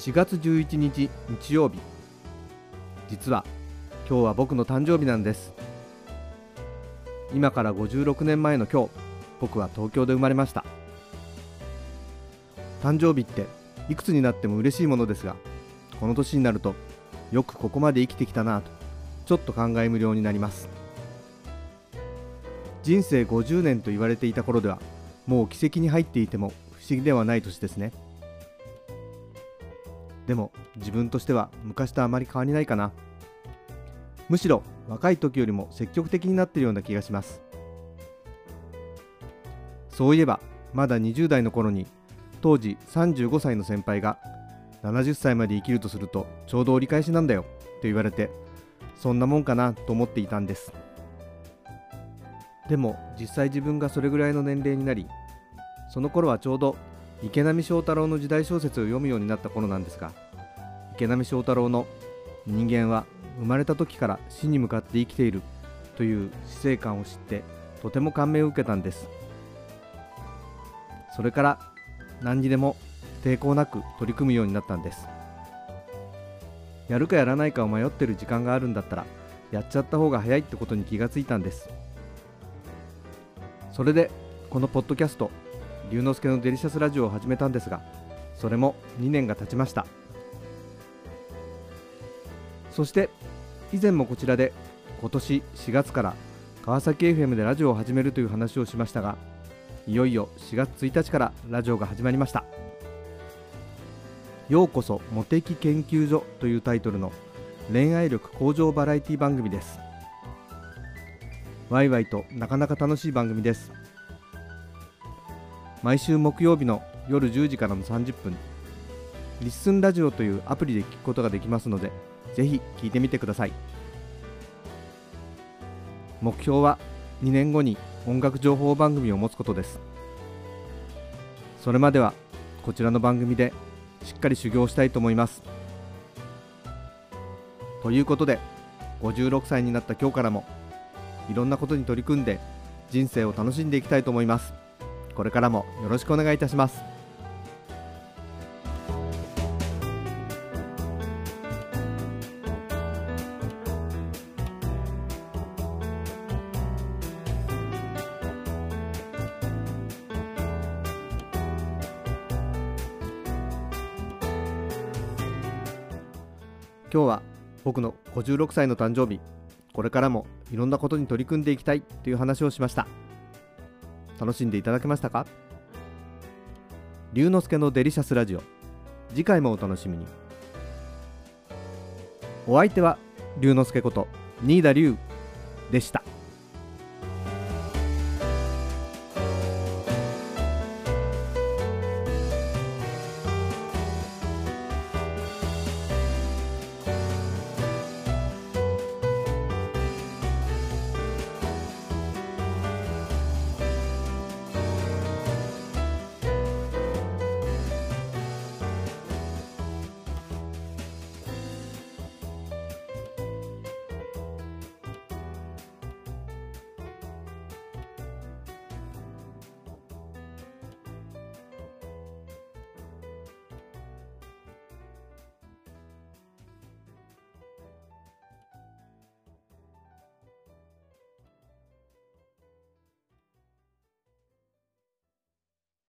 4月11日日曜日。実は今日は僕の誕生日なんです。今から56年前の今日僕は東京で生まれました。誕生日っていくつになっても嬉しいものですがこの年になるとよくここまで生きてきたなとちょっと考え無料になります。人生50年と言われていた頃ではもう奇跡に入っていても不思議ではない年ですね。でも自分としては昔とあまり変わりないかな。むしろ若い時よりも積極的になっているような気がします。そういえばまだ20代の頃に当時35歳の先輩が70歳まで生きるとするとちょうど折り返しなんだよと言われてそんなもんかなと思っていたんです。でも実際自分がそれぐらいの年齢になりその頃はちょうど池波正太郎の時代小説を読むようになった頃なんですが池波正太郎の「人間は生まれた時から死に向かって生きている」という死生観を知ってとても感銘を受けたんです。それから何にでも抵抗なく取り組むようになったんです。やるかやらないかを迷ってる時間があるんだったらやっちゃった方が早いってことに気がついたんです。それでこのポッドキャスト龍之介のデリシャスラジオを始めたんですがそれも2年が経ちました。そして以前もこちらで今年4月から川崎 FM でラジオを始めるという話をしましたがいよいよ4月1日からラジオが始まりました。ようこそモテキ研究所というタイトルの恋愛力向上バラエティ番組です。ワイワイとなかなか楽しい番組です。毎週木曜日の夜10時からの30分リッスンラジオというアプリで聞くことができますのでぜひ聞いてみてください。目標は2年後に音楽情報番組を持つことです。それまではこちらの番組でしっかり修行したいと思います。ということで56歳になった今日からもいろんなことに取り組んで人生を楽しんでいきたいと思います。これからもよろしくお願いいたします。今日は僕の56歳の誕生日。これからもいろんなことに取り組んでいきたいという話をしました。楽しんでいただけましたか？龍之介のデリシャスラジオ。次回もお楽しみに。お相手は龍之介こと新田龍でした。